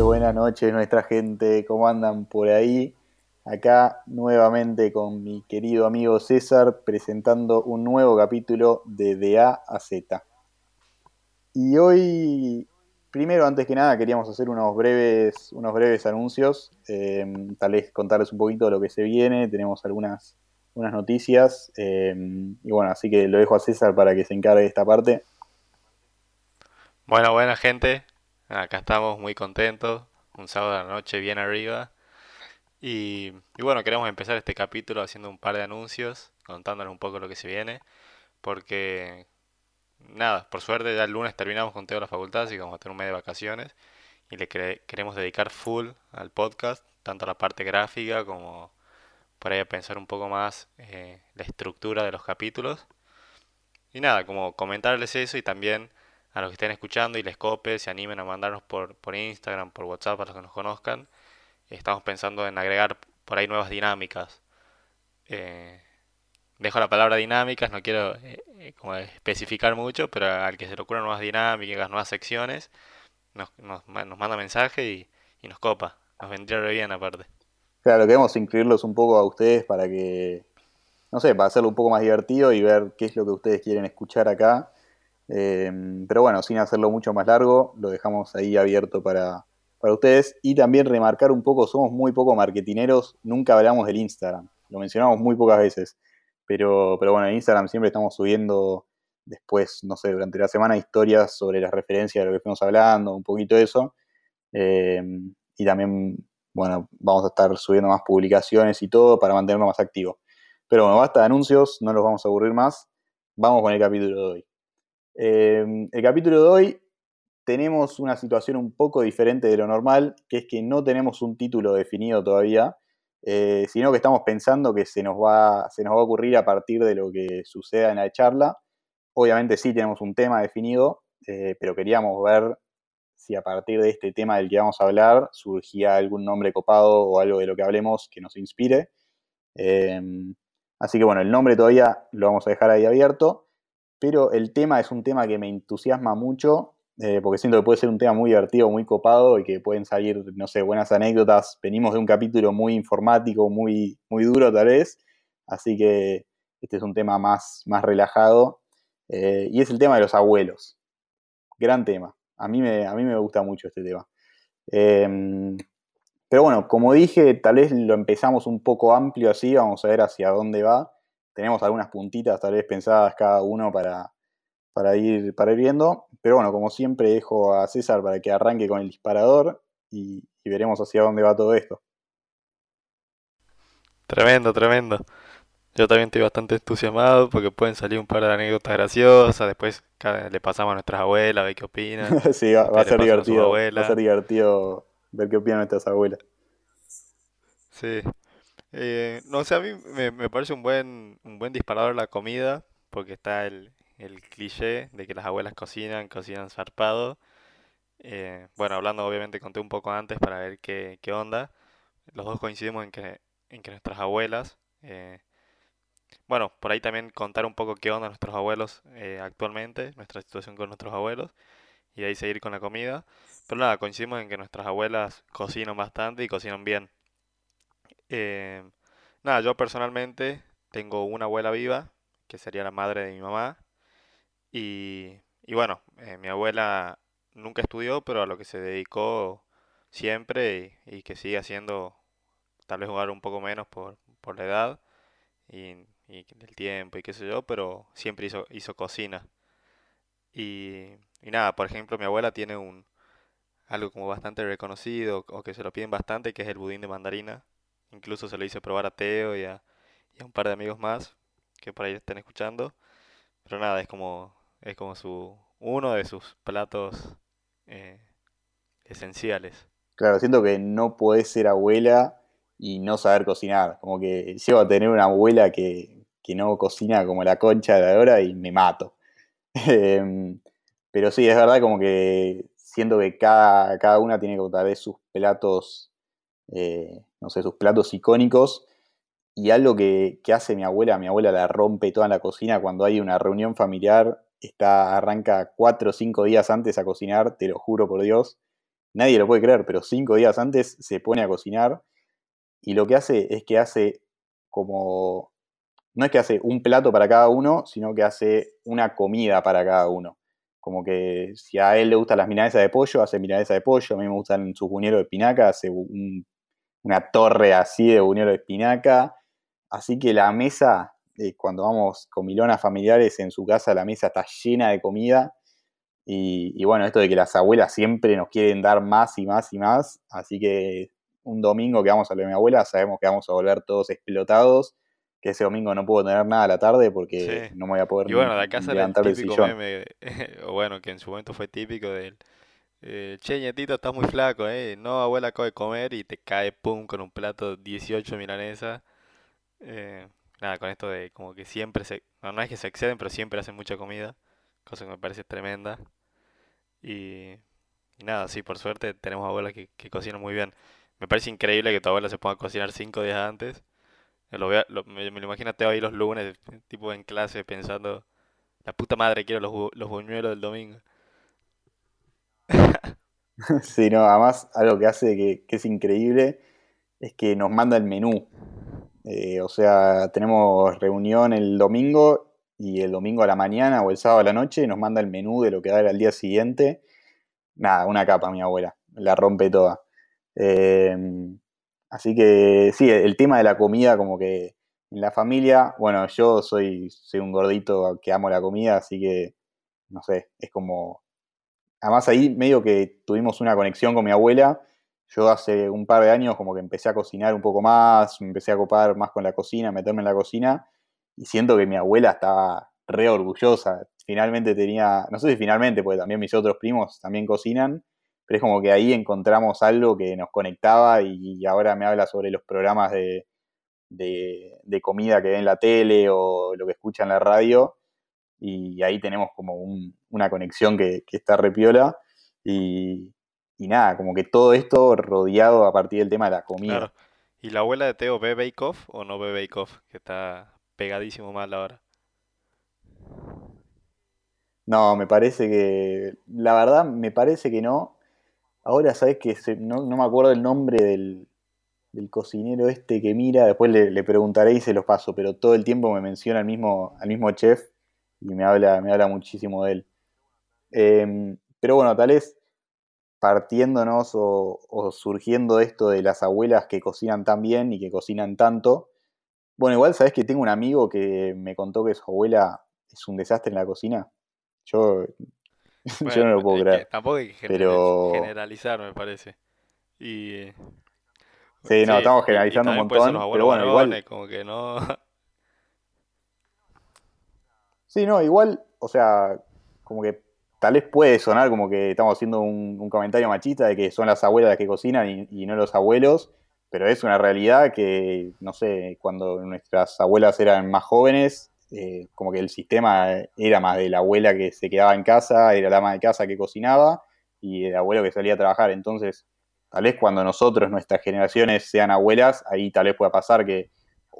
buenas noches nuestra gente, ¿cómo andan por ahí? Acá nuevamente con mi querido amigo César presentando un nuevo capítulo de De A a Z. Y hoy, primero, antes que nada, queríamos hacer unos breves, unos breves anuncios, eh, tal vez contarles un poquito de lo que se viene, tenemos algunas unas noticias, eh, y bueno, así que lo dejo a César para que se encargue de esta parte. Bueno, buena gente, acá estamos muy contentos, un sábado de la noche bien arriba. Y, bueno, queremos empezar este capítulo haciendo un par de anuncios, contándoles un poco lo que se viene, porque nada, por suerte ya el lunes terminamos con toda la facultad, así que vamos a tener un mes de vacaciones y le queremos dedicar full al podcast, tanto a la parte gráfica como por ahí a pensar un poco más eh, la estructura de los capítulos. Y nada, como comentarles eso y también a los que estén escuchando y les cope, se animen a mandarnos por, por Instagram, por WhatsApp, para los que nos conozcan. Estamos pensando en agregar por ahí nuevas dinámicas. Eh, dejo la palabra dinámicas, no quiero eh, eh, como especificar mucho, pero al que se le ocurran nuevas dinámicas, nuevas secciones, nos, nos, nos manda mensaje y, y, nos copa. Nos vendría re bien aparte. Claro, queremos incluirlos un poco a ustedes para que, no sé, para hacerlo un poco más divertido y ver qué es lo que ustedes quieren escuchar acá eh, pero bueno, sin hacerlo mucho más largo, lo dejamos ahí abierto para, para ustedes. Y también remarcar un poco, somos muy poco marketineros, nunca hablamos del Instagram, lo mencionamos muy pocas veces. Pero, pero bueno, en Instagram siempre estamos subiendo después, no sé, durante la semana historias sobre las referencias de lo que fuimos hablando, un poquito de eso. Eh, y también, bueno, vamos a estar subiendo más publicaciones y todo para mantenernos más activos. Pero bueno, basta de anuncios, no los vamos a aburrir más. Vamos con el capítulo de hoy. Eh, el capítulo de hoy tenemos una situación un poco diferente de lo normal, que es que no tenemos un título definido todavía, eh, sino que estamos pensando que se nos, va, a ocurrir a partir de lo que suceda en la charla. Obviamente sí tenemos un tema definido, eh, pero queríamos ver si a partir de este tema del que vamos a hablar surgía algún nombre copado o algo de lo que hablemos que nos inspire. Eh, así que bueno, el nombre todavía lo vamos a dejar ahí abierto pero el tema es un tema que me entusiasma mucho, eh, porque siento que puede ser un tema muy divertido, muy copado y que pueden salir, no sé, buenas anécdotas. Venimos de un capítulo muy informático, muy, muy duro tal vez, así que este es un tema más, más relajado. Eh, y es el tema de los abuelos. Gran tema. A mí me, a mí me gusta mucho este tema. Em, pero bueno, como dije, tal vez lo empezamos un poco amplio así, vamos a ver hacia dónde va tenemos algunas puntitas tal vez pensadas cada uno para, para, ir, para ir viendo. Pero bueno, como siempre dejo a César para que arranque con el disparador y, veremos hacia dónde va todo esto. Tremendo, tremendo. Yo también estoy bastante entusiasmado porque pueden salir un par de anécdotas graciosas. Después le pasamos a nuestras abuelas a ver qué opinan. sí, va, a ser divertido. Va a ser divertido ver qué opinan nuestras abuelas. Sí. Eh, no sé, a mí me, parece un buen, un buen disparador la comida, porque está el, el cliché de que las abuelas cocinan, cocinan zarpado. Eh, bueno, hablando obviamente conté un poco antes para ver qué, qué onda. Los dos coincidimos en que, en que nuestras abuelas, eh, bueno, por ahí también contar un poco qué onda nuestros abuelos actualmente, nuestra situación con nuestros abuelos, y ahí seguir con la comida. Pero nada, coincidimos en que nuestras abuelas cocinan bastante y cocinan bien. Eh, nada, yo personalmente tengo una abuela viva, que sería la madre de mi mamá. Y, y bueno, eh, mi abuela nunca estudió, pero a lo que se dedicó siempre y, que sigue haciendo, tal vez jugar un poco menos por, por la edad y, y el tiempo y qué sé yo, pero siempre hizo, hizo cocina. Y, y nada, por ejemplo, mi abuela tiene un algo como bastante reconocido o que se lo piden bastante, que es el budín de mandarina Incluso se lo hice probar a Teo y a, un par de amigos más que por ahí estén escuchando. Pero nada, es como, es como su, uno de sus platos eh, esenciales. Claro, siento que no podés ser abuela y no saber cocinar. Como que llego a tener una abuela que, que no cocina como la concha de la hora y me mato. Em, pero sí, es verdad como que siento que cada, cada una tiene que vez sus platos eh, no sé, sus platos icónicos. Y algo que, hace mi abuela, mi abuela la rompe toda en la cocina cuando hay una reunión familiar, está, arranca cuatro o cinco días antes a cocinar, te lo juro por Dios. nadie lo puede creer, pero cinco días antes se pone a cocinar y lo que hace es que hace como, no es que hace un plato para cada uno, sino que hace una comida para cada uno. Como que si a él le gustan las milanesas de pollo, hace milanesa de pollo, a mí me gustan sus buñuelos de espinaca, hace una torre así de buñuelos de espinaca. Así que la mesa, eh, cuando vamos con milonas familiares en su casa, la mesa está llena de comida. Y, bueno, esto de que las abuelas siempre nos quieren dar más y más y más, así que un domingo que vamos a ver a mi abuela, sabemos que vamos a volver todos explotados, que ese domingo no puedo tener nada a la tarde porque no me voy a poder y bueno, de acá levantar el típico meme, o bueno, que en su momento fue típico del, eh, che, nietito, estás muy flaco, eh, no, abuela, acabo de comer y te cae, pum, con un plato 18 milanesa. Eh, nada, con esto de como que siempre se, no, no es que se exceden, pero siempre hacen mucha comida, cosa que me parece tremenda. Y, nada, sí, por suerte tenemos abuelas que, que, cocinan muy bien. Me parece increíble que tu abuela se ponga a cocinar cinco días antes. Lo me, lo imagínate hoy los lunes, tipo en clase, pensando, la puta madre, quiero los, los buñuelos del domingo. sí, no, además algo que hace que, es increíble es que nos manda el menú. Eh, o sea, tenemos reunión el domingo y el domingo a la mañana o el sábado a la noche nos manda el menú de lo que va a haber al día siguiente. Nada, una capa mi abuela, la rompe toda. Em, así que sí, el tema de la comida como que en la familia, bueno, yo soy, soy un gordito que amo la comida, así que, no sé, es como... Además ahí medio que tuvimos una conexión con mi abuela. Yo hace un par de años como que empecé a cocinar un poco más, me empecé a copar más con la cocina, meterme en la cocina y siento que mi abuela estaba re orgullosa. Finalmente tenía, no sé si finalmente, porque también mis otros primos también cocinan, pero es como que ahí encontramos algo que nos conectaba y ahora me habla sobre los programas de, de, comida que ve en la tele o lo que escucha en la radio y ahí tenemos como una conexión que, está repiola y, y nada, como que todo esto rodeado a partir del tema de la comida. ¿Y la abuela de Teo ve Bake Off o no ve Bake Off? Que está pegadísimo mal ahora. No, me parece que. La verdad, me parece que no. Ahora, ¿sabes que no, me acuerdo el nombre del, cocinero este que mira. Después le, preguntaré y se los paso. Pero todo el tiempo me menciona al mismo, al mismo chef y me habla, me habla muchísimo de él. Em, pero bueno, tal vez partiéndonos o, o surgiendo esto de las abuelas que cocinan tan bien y que cocinan tanto, bueno, igual sabes que tengo un amigo que me contó que su abuela es un desastre en la cocina. Yo, yo no lo puedo creer. tampoco hay que generalizar, me parece. Y, sí, no, estamos generalizando un montón. Pero bueno, igual. Como que no. Sí, no, igual, o sea, como que tal vez puede sonar como que estamos haciendo un, comentario machista de que son las abuelas las que cocinan y no los abuelos pero es una realidad que, no sé, cuando nuestras abuelas eran más jóvenes, eh, como que el sistema era más de la abuela que se quedaba en casa, era la ama de casa que cocinaba y el abuelo que salía a trabajar. Entonces, tal vez cuando nosotros, nuestras generaciones, sean abuelas, ahí tal vez pueda pasar que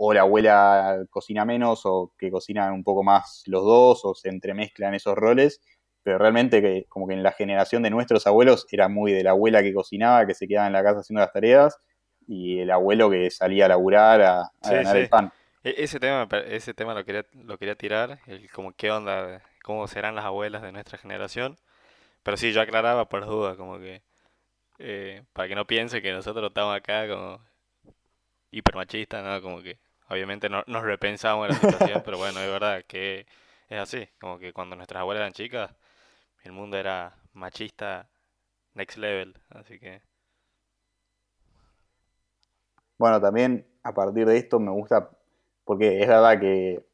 o la abuela cocina menos o que cocinan un poco más los dos o se entremezclan esos roles. Pero realmente que como que en la generación de nuestros abuelos era muy de la abuela que cocinaba, que se quedaba en la casa haciendo las tareas y el abuelo que salía a laburar a, ganar el pan. E, ese tema, ese tema lo quería, lo quería tirar, el como qué onda, cómo serán las abuelas de nuestra generación. Pero sí, yo aclaraba por duda, como que eh, para que no piense que nosotros estamos acá como hipermachistas, ¿no? Como que obviamente no, nos repensamos la situación, pero bueno, es verdad que es así, como que cuando nuestras abuelas eran chicas, el mundo era machista next level, así que bueno, también a partir de esto me gusta, porque es verdad que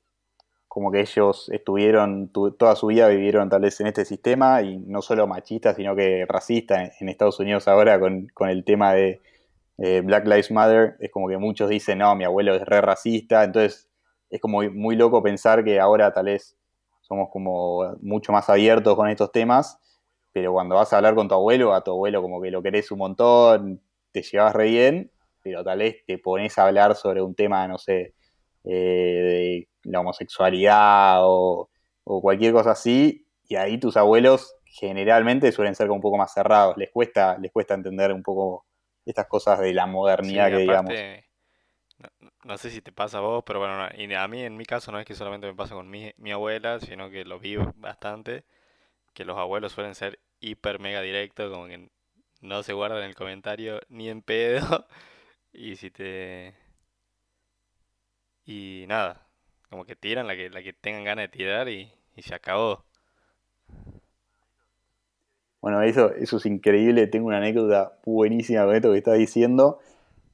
como que ellos estuvieron, toda su vida vivieron tal vez en este sistema, y no solo machista, sino que racista en, Estados Unidos ahora con, el tema de Black Lives Matter, es como que muchos dicen, no, mi abuelo es re racista, entonces es como muy loco pensar que ahora tal vez somos como mucho más abiertos con estos temas, pero cuando vas a hablar con tu abuelo, a tu abuelo como que lo querés un montón, te llevas re bien, pero tal vez te pones a hablar sobre un tema, no sé, eh, de la homosexualidad o, cualquier cosa así, y ahí tus abuelos generalmente suelen ser como un poco más cerrados, les cuesta, les cuesta entender un poco estas cosas de la modernidad que digamos. No, sé si te pasa a vos, pero bueno, y a mí en mi caso no es que solamente me pasa con mi, mi abuela, sino que lo vi bastante, que los abuelos suelen ser hiper mega directos, como que no se guardan el comentario ni en pedo, y si te... Y nada, como que tiran la que, la que tengan ganas de tirar y, y se acabó. Bueno, eso, eso es increíble. Tengo una anécdota buenísima con esto que estás diciendo.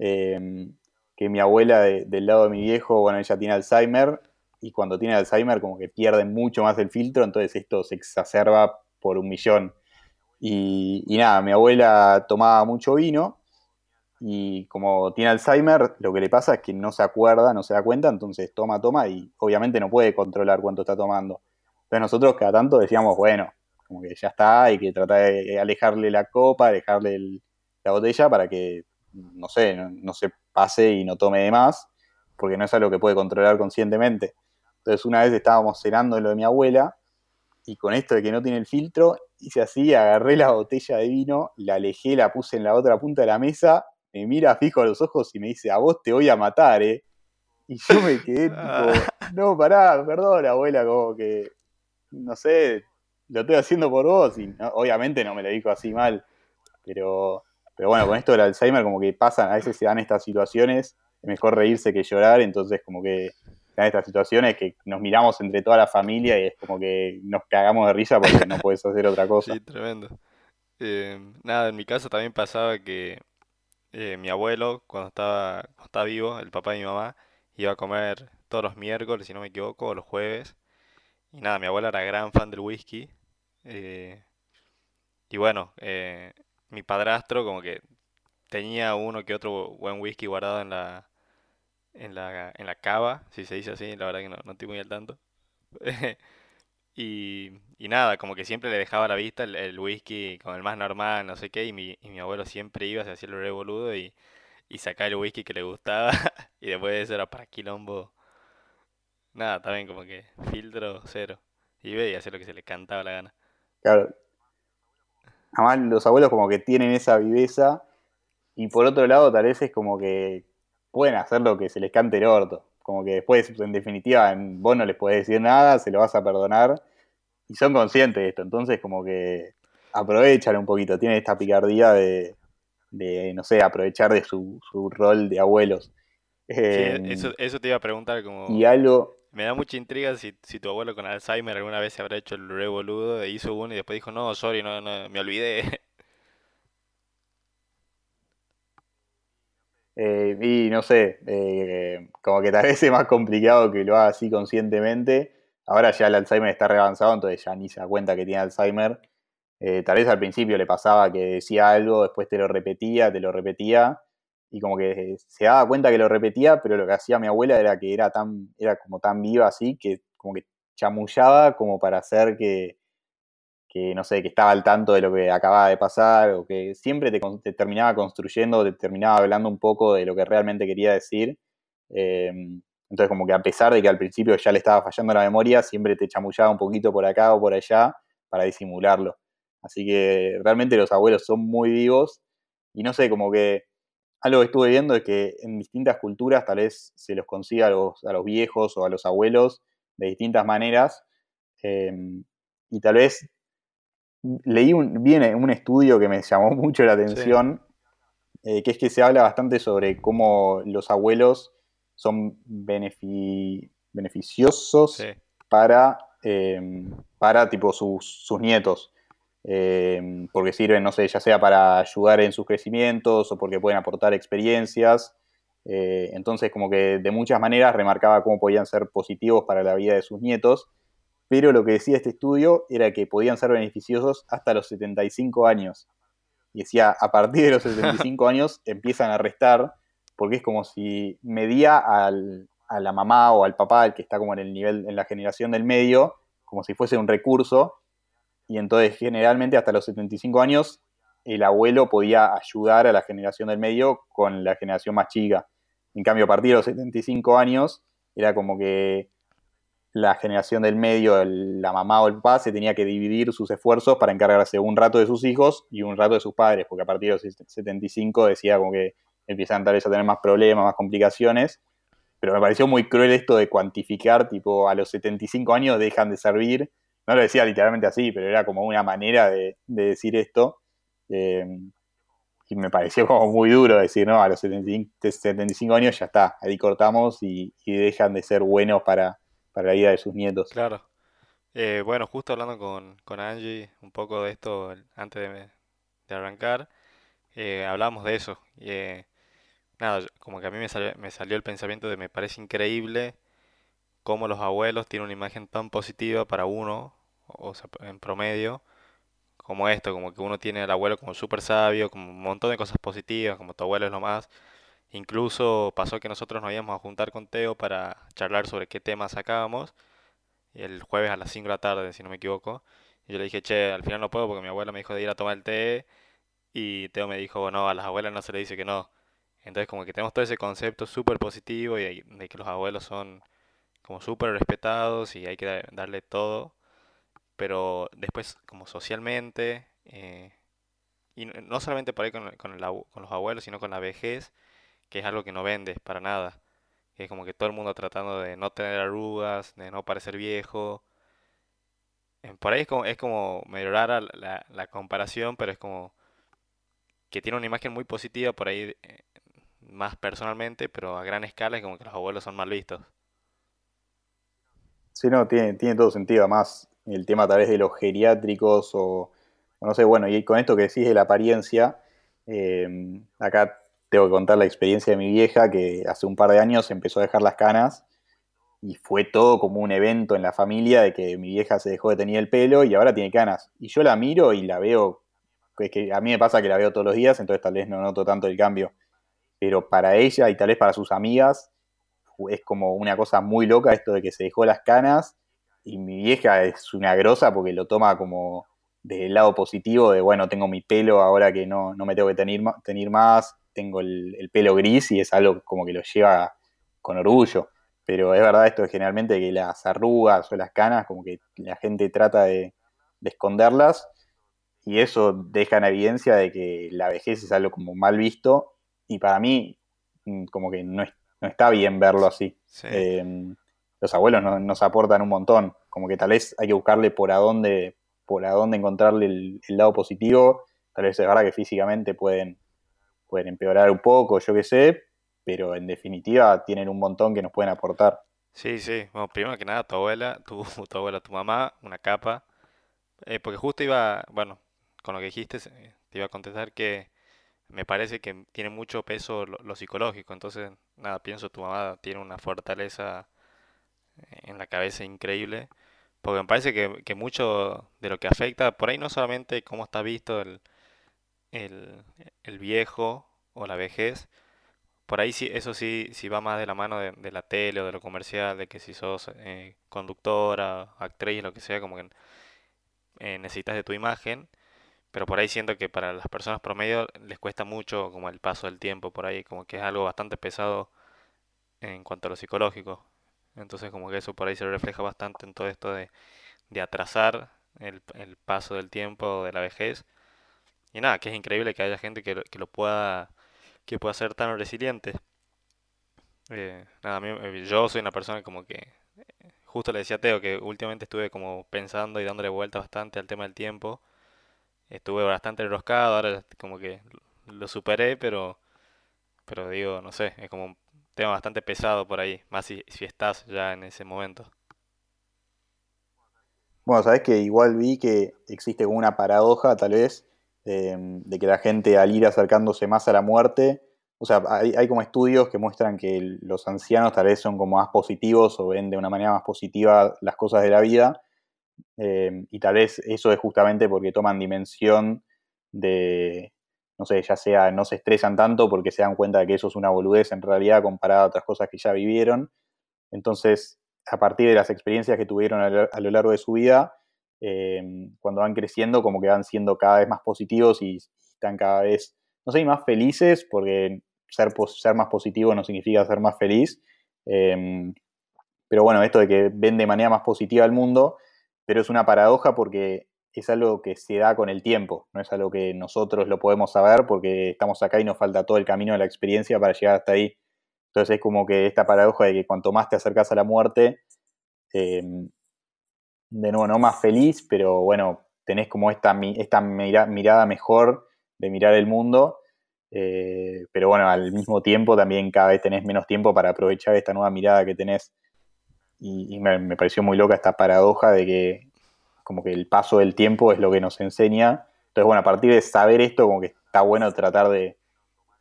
Em, que mi abuela del lado de mi viejo, bueno, ella tiene Alzheimer y cuando tiene Alzheimer como que pierde mucho más el filtro, entonces esto se exacerba por un millón. Y, y nada, mi abuela tomaba mucho vino y como tiene Alzheimer, lo que le pasa es que no se acuerda, no se da cuenta, entonces toma, toma y obviamente no puede controlar cuánto está tomando. Entonces nosotros cada tanto decíamos, bueno, como que ya está, hay que tratar de alejarle la copa, alejarle la botella para que, no sé, no, se pase y no tome de más, porque no es algo que puede controlar conscientemente. Entonces una vez estábamos cenando en lo de mi abuela, y con esto de que no tiene el filtro, hice así, agarré la botella de vino, la alejé, la puse en la otra punta de la mesa, me mira fijo a los ojos y me dice, a vos te voy a matar, eh. Y yo me quedé tipo, no, pará, perdón, abuela, como que, no sé, lo estoy haciendo por vos. Y obviamente no me lo dijo así mal. Pero, pero bueno, con esto del Alzheimer, como que pasan, a veces se dan estas situaciones, es mejor reírse que llorar, entonces como que se dan estas situaciones que nos miramos entre toda la familia y es como que nos cagamos de risa porque no puedes hacer otra cosa. Sí, tremendo. Eh, nada, en mi caso también pasaba que eh, mi abuelo, cuando estaba, cuando estaba vivo, el papá de mi mamá, iba a comer todos los miércoles, si no me equivoco, o los jueves. Y nada, mi abuela era gran fan del whisky. Eh, y bueno, eh, mi padrastro como que tenía uno que otro buen whisky guardado en la, en la, en la cava, si se dice así, la verdad que no, no estoy muy al tanto. y, y nada, como que siempre le dejaba a la vista el, whisky como el más normal, no sé qué, y mi, y mi abuelo siempre iba, se hacía el re boludo y, y sacaba el whisky que le gustaba, y después era para quilombo. Nada, también como que filtro cero. Y ve y hacer lo que se le cantaba la gana. Claro. Además, los abuelos como que tienen esa viveza y por otro lado tal vez es como que pueden hacer lo que se les cante el orto. Como que después, en definitiva, vos no les podés decir nada, se lo vas a perdonar y son conscientes de esto. Entonces como que aprovechan un poquito, tienen esta picardía de, de no sé, aprovechar de su, su rol de abuelos. Sí, eso, eso te iba a preguntar como... Y algo... Me da mucha intriga si, si tu abuelo con Alzheimer alguna vez se habrá hecho el re boludo, e hizo uno y después dijo, no, sorry, no, no, me olvidé. Eh, y no sé, eh, como que tal vez es más complicado que lo haga así conscientemente. Ahora ya el Alzheimer está re avanzado, entonces ya ni se da cuenta que tiene Alzheimer. Eh, tal vez al principio le pasaba que decía algo, después te lo repetía, te lo repetía, y como que se daba cuenta que lo repetía, pero lo que hacía mi abuela era que era tan, era como tan viva así, que como que chamullaba como para hacer que, que no sé, que estaba al tanto de lo que acababa de pasar, o que siempre te, terminaba construyendo, te terminaba hablando un poco de lo que realmente quería decir. Em, entonces como que a pesar de que al principio ya le estaba fallando la memoria, siempre te chamullaba un poquito por acá o por allá para disimularlo. Así que realmente los abuelos son muy vivos y no sé, como que algo que estuve viendo es que en distintas culturas tal vez se los consiga a los, a los viejos o a los abuelos de distintas maneras. Em, y tal vez leí un, viene un estudio que me llamó mucho la atención, eh, que es que se habla bastante sobre cómo los abuelos son beneficiosos para, em, para tipo sus, sus nietos. Eh, porque sirven, no sé, ya sea para ayudar en sus crecimientos o porque pueden aportar experiencias. Eh, entonces, como que de muchas maneras remarcaba cómo podían ser positivos para la vida de sus nietos, pero lo que decía este estudio era que podían ser beneficiosos hasta los 75 años. Y decía, a partir de los 75 años empiezan a restar, porque es como si medía al, a la mamá o al papá, el que está como en el nivel, en la generación del medio, como si fuese un recurso, y entonces generalmente hasta los 75 años el abuelo podía ayudar a la generación del medio con la generación más chica. En cambio, a partir de los 75 años era como que la generación del medio, la mamá o el papá, se tenía que dividir sus esfuerzos para encargarse un rato de sus hijos y un rato de sus padres, porque a partir de los 75 decía como que empiezan tal vez a tener más problemas, más complicaciones. Pero me pareció muy cruel esto de cuantificar, tipo, a los 75 años dejan de servir. No lo decía literalmente así, pero era como una manera de, decir esto. Eh, y me pareció como muy duro decir, no, a los 75, años ya está, ahí cortamos y, dejan de ser buenos para, la vida de sus nietos. Claro. Eh, bueno, justo hablando con, con, Angie un poco de esto antes de, arrancar, eh, hablamos de eso. Eh, nada, como que a mí me salió, me salió el pensamiento de me parece increíble cómo los abuelos tienen una imagen tan positiva para uno, o sea, en promedio, como esto, como que uno tiene al abuelo como súper sabio, como un montón de cosas positivas, como tu abuelo es lo más. Incluso pasó que nosotros nos íbamos a juntar con Teo para charlar sobre qué temas sacábamos, el jueves a las 5 de la tarde, si no me equivoco. Y yo le dije, che, al final no puedo porque mi abuela me dijo de ir a tomar el té, y Teo me dijo, no, a las abuelas no se le dice que no. Entonces como que tenemos todo ese concepto súper positivo y de, que los abuelos son como súper respetados y hay que darle todo pero después como socialmente, eh, y no solamente por ahí con, con, con, los abuelos, sino con la vejez, que es algo que no vendes para nada. Es como que todo el mundo tratando de no tener arrugas, de no parecer viejo. Eh, por ahí es como, es como medio rara la, la comparación, pero es como que tiene una imagen muy positiva por ahí, eh, más personalmente, pero a gran escala es como que los abuelos son mal vistos. Sí, no, tiene, tiene todo sentido. Además, el tema tal vez de los geriátricos o, no sé, bueno, y con esto que decís de la apariencia, eh, acá tengo que contar la experiencia de mi vieja que hace un par de años empezó a dejar las canas y fue todo como un evento en la familia de que mi vieja se dejó de tener el pelo y ahora tiene canas. Y yo la miro y la veo, es que a mí me pasa que la veo todos los días, entonces tal vez no noto tanto el cambio. Pero para ella y tal vez para sus amigas es como una cosa muy loca esto de que se dejó las canas y mi vieja es una grosa porque lo toma como del lado positivo de, bueno, tengo mi pelo ahora que no, no me tengo que tener, tener más, tengo el, pelo gris y es algo como que lo lleva con orgullo. Pero es verdad esto de generalmente que las arrugas o las canas, como que la gente trata de, esconderlas y eso deja en evidencia de que la vejez es algo como mal visto y para mí mm, como que no, no está bien verlo así. Em, los abuelos nos aportan un montón, como que tal vez hay que buscarle por a dónde, por a dónde encontrarle el, lado positivo, tal vez es verdad que físicamente pueden, pueden empeorar un poco, yo qué sé, pero en definitiva tienen un montón que nos pueden aportar. Sí, sí, bueno, primero que nada, tu abuela, tu, tu abuela, tu mamá, una capa, eh, porque justo iba, bueno, con lo que dijiste, te iba a contestar que me parece que tiene mucho peso lo, lo psicológico, entonces, nada, pienso tu mamá tiene una fortaleza en la cabeza increíble, porque me parece que, que, mucho de lo que afecta, por ahí no solamente cómo está visto el, el, el viejo o la vejez, por ahí sí, eso sí, sí va más de la mano de, la tele o de lo comercial, de que si sos eh, conductora, actriz, lo que sea, como que eh, necesitas de tu imagen, pero por ahí siento que para las personas promedio les cuesta mucho como el paso del tiempo, por ahí como que es algo bastante pesado en cuanto a lo psicológico. Entonces como que eso por ahí se refleja bastante en todo esto de, de atrasar el, el, paso del tiempo, de la vejez. Y nada, que es increíble que haya gente que, que lo pueda, que pueda ser tan resiliente. Eh, nada, a mí, eh, yo soy una persona como que, eh, justo le decía a Teo que últimamente estuve como pensando y dándole vuelta bastante al tema del tiempo. Estuve bastante enroscado, ahora como que lo superé, pero, pero digo, no sé, es como tema bastante pesado por ahí, más si, estás ya en ese momento. Bueno, sabes que igual vi que existe como una paradoja, tal vez, em, de que la gente al ir acercándose más a la muerte, o sea, hay, hay, como estudios que muestran que los ancianos tal vez son como más positivos o ven de una manera más positiva las cosas de la vida, em, y tal vez eso es justamente porque toman dimensión de, no sé, ya sea no se estresan tanto porque se dan cuenta de que eso es una boludez en realidad comparado a otras cosas que ya vivieron. Entonces, a partir de las experiencias que tuvieron a lo largo de su vida, eh, cuando van creciendo, como que van siendo cada vez más positivos y están cada vez, no sé, más felices, porque ser, ser más positivo no significa ser más feliz, eh, pero bueno, esto de que ven de manera más positiva al mundo, pero es una paradoja porque es algo que se da con el tiempo, no es algo que nosotros lo podemos saber porque estamos acá y nos falta todo el camino de la experiencia para llegar hasta ahí. Entonces es como que esta paradoja de que cuanto más te acercas a la muerte, eh, de nuevo, no más feliz, pero bueno, tenés como esta, esta mirada mejor de mirar el mundo, eh, pero bueno, al mismo tiempo también cada vez tenés menos tiempo para aprovechar esta nueva mirada que tenés. Y, me, pareció muy loca esta paradoja de que como que el paso del tiempo es lo que nos enseña. Entonces, bueno, a partir de saber esto, como que está bueno tratar de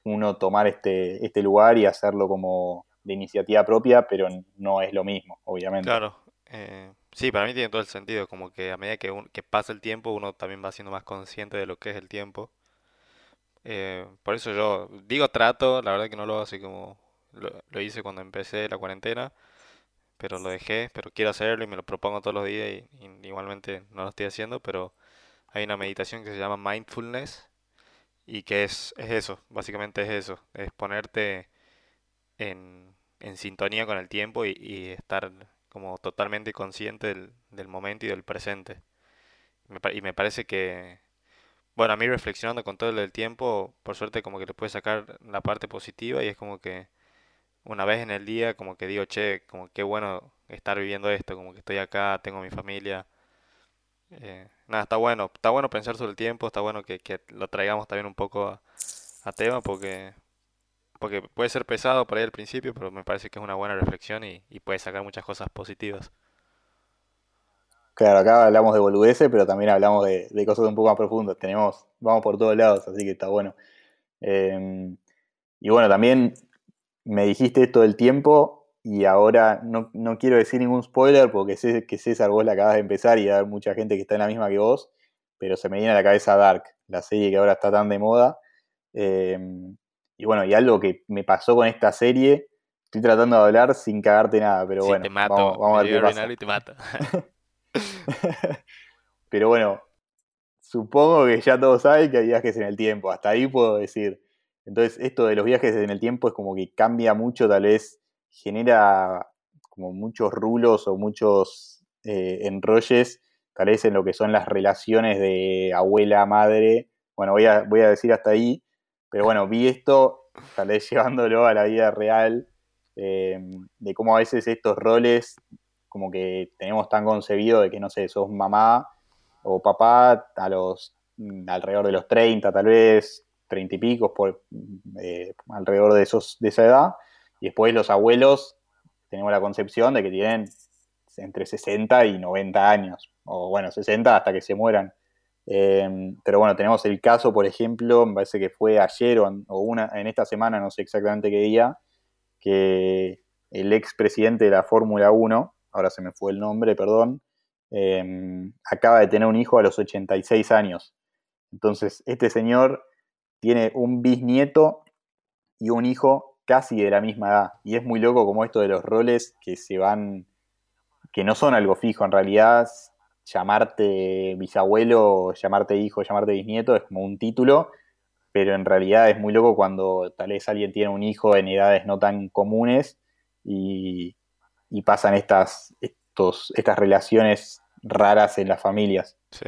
uno tomar este, este lugar y hacerlo como de iniciativa propia, pero no es lo mismo, obviamente. Claro, eh, sí, para mí tiene todo el sentido, como que a medida que, pasa el tiempo, uno también va siendo más consciente de lo que es el tiempo. Eh, por eso yo digo trato, la verdad que no lo hago así como lo, hice cuando empecé la cuarentena, pero lo dejé, pero quiero hacerlo y me lo propongo todos los días y, igualmente no lo estoy haciendo, pero hay una meditación que se llama mindfulness y que es, es eso, básicamente es eso, es ponerte en, en sintonía con el tiempo y, y estar como totalmente consciente del, del momento y del presente. y me parece que, bueno, a mí reflexionando con todo el tiempo, por suerte como que le puedes sacar la parte positiva y es como que una vez en el día como que digo, che, como qué bueno estar viviendo esto, como que estoy acá, tengo mi familia. Eh, nada, está bueno, está bueno pensar sobre el tiempo, está bueno que, que lo traigamos también un poco a, tema porque porque puede ser pesado por ahí al principio, pero me parece que es una buena reflexión y, y puede sacar muchas cosas positivas. Claro, acá hablamos de boludeces, pero también hablamos de, cosas un poco más profundas. Tenemos, vamos por todos lados, así que está bueno. Em, y bueno, también me dijiste esto del tiempo y ahora no, no, quiero decir ningún spoiler porque sé que César vos la acabas de empezar y hay mucha gente que está en la misma que vos, pero se me viene a la cabeza Dark, la serie que ahora está tan de moda. Em, y bueno, y algo que me pasó con esta serie, estoy tratando de hablar sin cagarte nada, pero bueno. Te mato, vamos, a ver qué pasa. Y te mato. pero bueno, supongo que ya todos saben que hay viajes en el tiempo, hasta ahí puedo decir. Entonces, esto de los viajes en el tiempo es como que cambia mucho, tal vez genera como muchos rulos o muchos eh, enrolles, tal vez en lo que son las relaciones de abuela-madre. Bueno, voy a, voy a decir hasta ahí, pero bueno, vi esto, tal vez llevándolo a la vida real, eh, de cómo a veces estos roles, como que tenemos tan concebido de que, no sé, sos mamá o papá a los mm, alrededor de los 30, tal vez, 30 y pico, por, eh, alrededor de, esos, de esa edad. Y después los abuelos, tenemos la concepción de que tienen entre 60 y 90 años, o bueno, 60 hasta que se mueran. Em, pero bueno, tenemos el caso, por ejemplo, me parece que fue ayer o, una, en esta semana, no sé exactamente qué día, que el expresidente de la Fórmula 1, ahora se me fue el nombre, perdón, em, acaba de tener un hijo a los 86 años. Entonces, este señor tiene un bisnieto y un hijo casi de la misma edad. Y es muy loco como esto de los roles que se van, que no son algo fijo, en realidad llamarte bisabuelo, llamarte hijo, llamarte bisnieto es como un título, pero en realidad es muy loco cuando tal vez alguien tiene un hijo en edades no tan comunes y, pasan estas, estos, estas relaciones raras en las familias. Sí.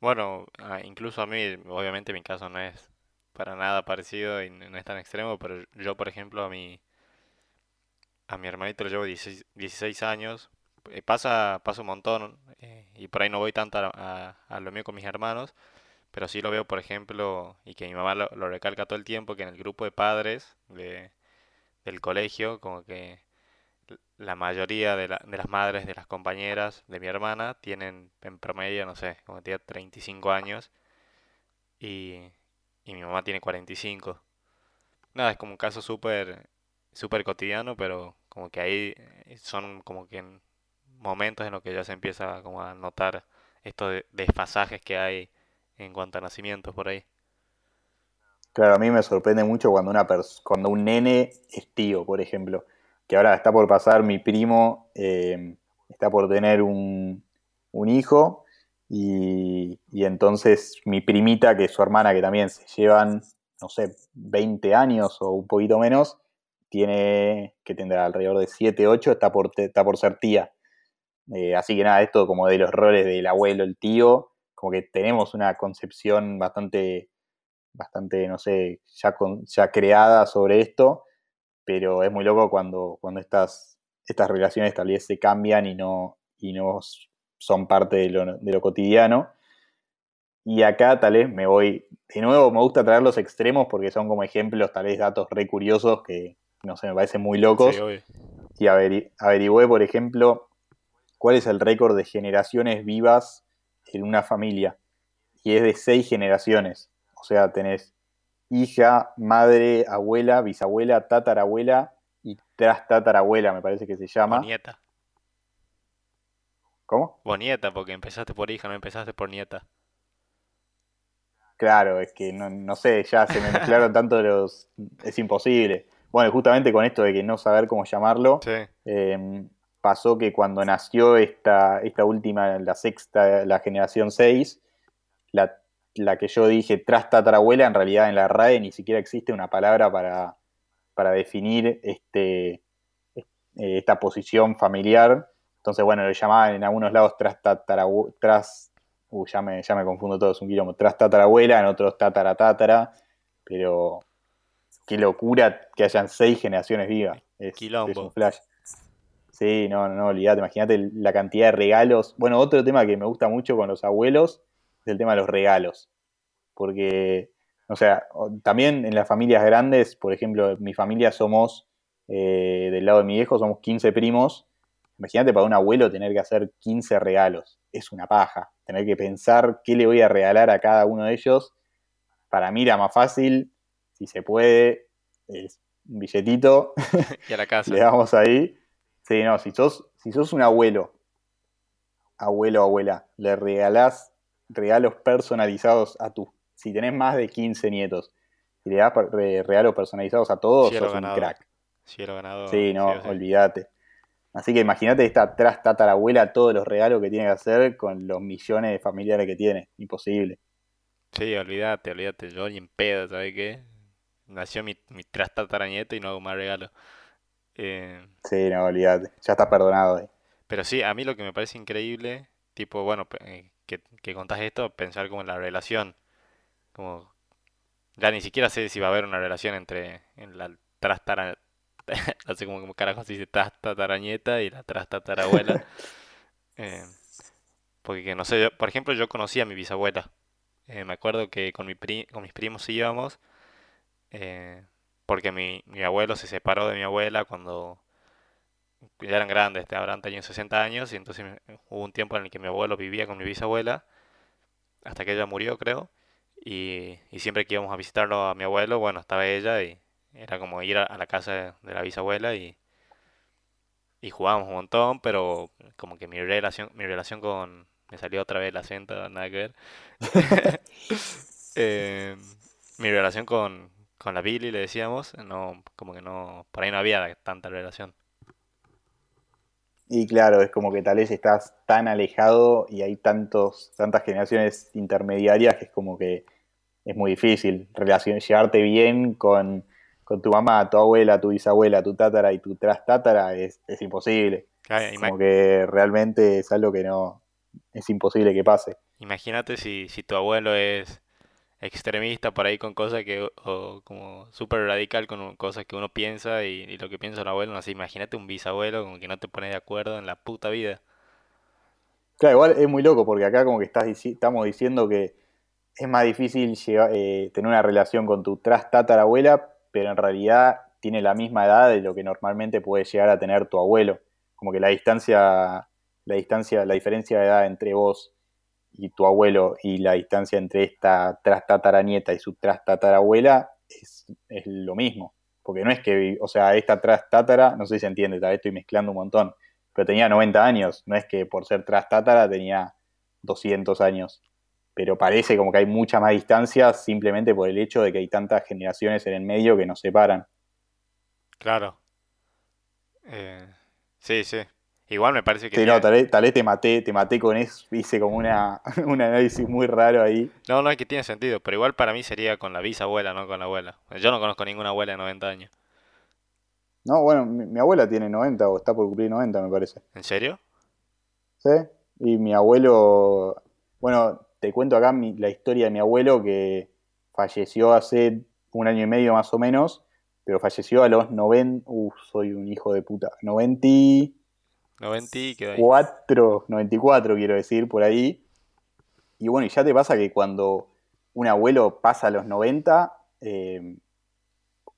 Bueno, ah, incluso a mí, obviamente mi caso no es para nada parecido y no es tan extremo, pero yo, por ejemplo, a mi, a mi hermanito le llevo 16 años, eh, pasa, pasa un montón eh, y por ahí no voy tanto a, lo mío con mis hermanos, pero sí lo veo, por ejemplo, y que mi mamá lo, recalca todo el tiempo, que en el grupo de padres de, del colegio, como que la mayoría de, de las madres de las compañeras de mi hermana tienen en promedio, no sé, como tiene 35 años y, mi mamá tiene 45. Nada, es como un caso súper súper cotidiano, pero como que ahí son como que momentos en los que ya se empieza como a notar estos desfasajes que hay en cuanto a nacimientos por ahí. Claro, a mí me sorprende mucho cuando, una cuando un nene es tío, por ejemplo. Que ahora está por pasar mi primo, eh, está por tener un, un hijo y, y, entonces mi primita, que es su hermana, que también se llevan, no sé, 20 años o un poquito menos, tiene, que tendrá alrededor de 7, 8, está por, está por ser tía. Eh, así que nada, esto como de los roles del abuelo, el tío, como que tenemos una concepción bastante, bastante, no sé, ya, con, ya creada sobre esto, pero es muy loco cuando, cuando estas, estas relaciones tal vez se cambian y no, y no son parte de lo, de lo cotidiano. Y acá tal vez me voy, de nuevo me gusta traer los extremos porque son como ejemplos, tal vez datos re curiosos que, no sé, me parecen muy locos. y averigüé, por ejemplo, cuál es el récord de generaciones vivas en una familia. Y es de seis generaciones. O sea, tenés hija, madre, abuela, bisabuela, tatarabuela y tras tatarabuela, me parece que se llama. nieta. ¿Cómo? Bonieta, porque empezaste por hija, no empezaste por nieta. Claro, es que no, sé, ya se me mezclaron tanto los... Es imposible. Bueno, justamente con esto de que no saber cómo llamarlo, em, pasó que cuando nació esta, esta última, la sexta, la generación 6, la, la que yo dije tras tatarabuela, en realidad en la RAE ni siquiera existe una palabra para, para definir este, eh, esta posición familiar. Entonces, bueno, lo llamaban en algunos lados tras tatarabuela, tras Uh, ya me, ya me confundo todo, es un quilombo. Tras tatarabuela, en otros tatara tatara, pero qué locura que hayan seis generaciones vivas. Es, es un flash. Sí, no, no, no olvídate, imagínate la cantidad de regalos. Bueno, otro tema que me gusta mucho con los abuelos es el tema de los regalos. Porque, o sea, también en las familias grandes, por ejemplo, mi familia somos, eh, del lado de mi viejo, somos 15 primos. Imagínate para un abuelo tener que hacer 15 regalos. Es una paja tener que pensar qué le voy a regalar a cada uno de ellos. Para mí era más fácil, si se puede, es un billetito. Y a la casa. le damos ahí. Sí, no, si sos, si sos un abuelo, abuelo o abuela, le regalás regalos personalizados a tu. Si tenés más de 15 nietos y le das regalos personalizados a todos, sos un crack. ganado. Sí, no, olvídate. Así que imagínate esta tras tatarabuela todos los regalos que tiene que hacer con los millones de familiares que tiene. Imposible. Sí, olvídate, olvídate. Yo ni en pedo, ¿sabes qué? Nació mi, mi tras tataranieto y no hago más regalos. Eh, sí, no, olvídate. Ya está perdonado ahí. Pero sí, a mí lo que me parece increíble, tipo, bueno, eh, que, que contás esto, pensar como en la relación. Como, ya ni siquiera sé si va a haber una relación entre en la tras no sé cómo, carajo se dice tatarañeta y la tras tatarabuela. eh, porque no sé, yo, por ejemplo, yo conocí a mi bisabuela. Eh, me acuerdo que con, mi con mis primos íbamos, eh, porque mi, mi abuelo se separó de mi abuela cuando ya eran grandes, habrán tenido 60 años, y entonces hubo un tiempo en el que mi abuelo vivía con mi bisabuela, hasta que ella murió, creo, y, siempre que íbamos a visitarlo a mi abuelo, bueno, estaba ella y, era como ir a, la casa de la bisabuela y, y jugábamos un montón, pero como que mi relación, mi relación con... Me salió otra vez el acento, nada que ver. Eh, mi relación con, con la Billy, le decíamos, no, como que no, por ahí no había tanta relación. Y claro, es como que tal vez estás tan alejado y hay tantos, tantas generaciones intermediarias que es como que es muy difícil relación, llevarte bien con con tu mamá, tu abuela, tu bisabuela, tu tátara y tu trastátara es, es imposible. Como que realmente es algo que no es imposible que pase. Imagínate si, si tu abuelo es extremista por ahí con cosas que, o como súper radical con cosas que uno piensa y, lo que piensa el abuelo, no sé, imagínate un bisabuelo como que no te pone de acuerdo en la puta vida. Claro, igual es muy loco porque acá como que estás, estamos diciendo que es más difícil eh, tener una relación con tu abuela pero en realidad tiene la misma edad de lo que normalmente puede llegar a tener tu abuelo. Como que la distancia, la distancia, la diferencia de edad entre vos y tu abuelo y la distancia entre esta trastataranieta y su trastatarabuela es, es lo mismo. Porque no es que, o sea, esta trastatara, no sé si se entiende, tal vez estoy mezclando un montón, pero tenía 90 años, no es que por ser trastatara tenía 200 años pero parece como que hay mucha más distancia simplemente por el hecho de que hay tantas generaciones en el medio que nos separan. Claro. Eh, sí, sí. Igual me parece que... Sí, no, tal vez, te maté, te maté con eso, hice como una, un análisis muy raro ahí. No, no es que tiene sentido, pero igual para mí sería con la bisabuela, no con la abuela. Yo no conozco ninguna abuela de 90 años. No, bueno, mi, abuela tiene 90 o está por cumplir 90, me parece. ¿En serio? Sí. Y mi abuelo, bueno, te cuento acá la historia de mi abuelo que falleció hace un año y medio más o menos, pero falleció a los 90, uh, soy un hijo de puta, 90 94, 94 quiero decir, por ahí. Y bueno, y ya te pasa que cuando un abuelo pasa a los 90, eh,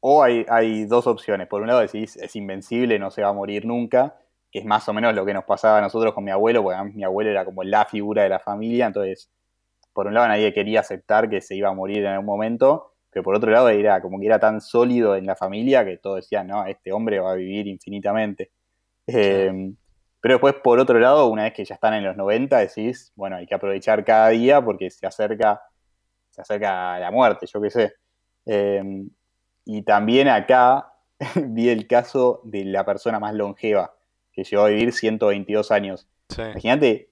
o hay, dos opciones. Por un lado decís, es invencible, no se va a morir nunca, que es más o menos lo que nos pasaba a nosotros con mi abuelo, porque mi abuelo era como la figura de la familia, entonces, por un lado nadie quería aceptar que se iba a morir en algún momento, pero por otro lado era como que era tan sólido en la familia que todos decían, no, este hombre va a vivir infinitamente. Eh, pero después, por otro lado, una vez que ya están en los 90, decís, bueno, hay que aprovechar cada día porque se acerca, se acerca la muerte, yo qué sé. Eh, y también acá vi el caso de la persona más longeva, que llegó a vivir 122 años. Imagínate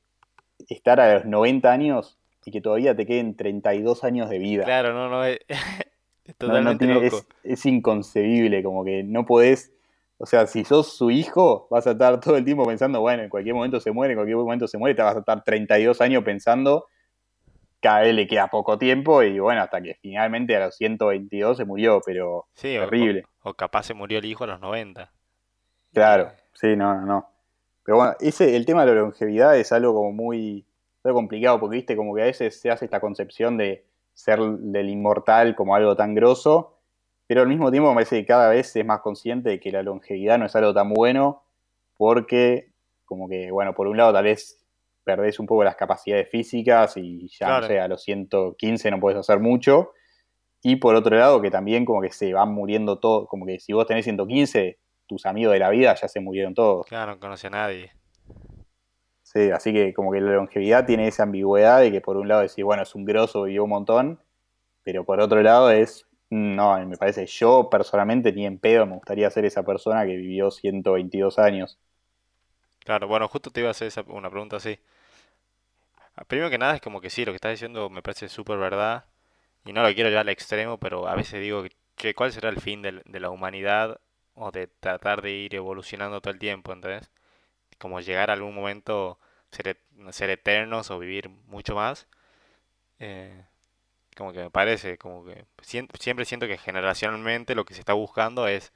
estar a los 90 años y que todavía te queden 32 años de vida. Claro, no, no, es, totalmente loco. Es, inconcebible, como que no podés, o sea, si sos su hijo, vas a estar todo el tiempo pensando, bueno, en cualquier momento se muere, en cualquier momento se muere, te vas a estar 32 años pensando cada vez le queda poco tiempo y bueno, hasta que finalmente a los 122 se murió, pero terrible. O, capaz se murió el hijo a los 90. Claro, sí, no, no, no. Pero bueno, ese, el tema de la longevidad es algo como muy, complicado, porque viste, como que a veces se hace esta concepción de ser del inmortal como algo tan grosso, pero al mismo tiempo me parece que cada vez es más consciente de que la longevidad no es algo tan bueno, porque como que, bueno, por un lado tal vez perdés un poco las capacidades físicas y ya, no sé, a los 115 no puedes hacer mucho. Y por otro lado, que también como que se van muriendo todos, como que si vos tenés 115, tus amigos de la vida ya se murieron todos. Claro, no conoce a nadie. Sí, así que como que la longevidad tiene esa ambigüedad de que por un lado decís, bueno, es un grosso, vivió un montón, pero por otro lado es, no, me parece, yo personalmente ni en pedo me gustaría ser esa persona que vivió 122 años. Claro, bueno, justo te iba a hacer esa, una pregunta así. Ah, primero que nada es como que sí, lo que estás diciendo me parece súper verdad y no lo quiero llevar al extremo, pero a veces digo que cuál será el fin de, la humanidad o de tratar de ir evolucionando todo el tiempo, entonces como llegar a algún momento ser, ser eternos o vivir mucho más. Eh, como que me parece, como que siempre siento que generacionalmente lo que se está buscando es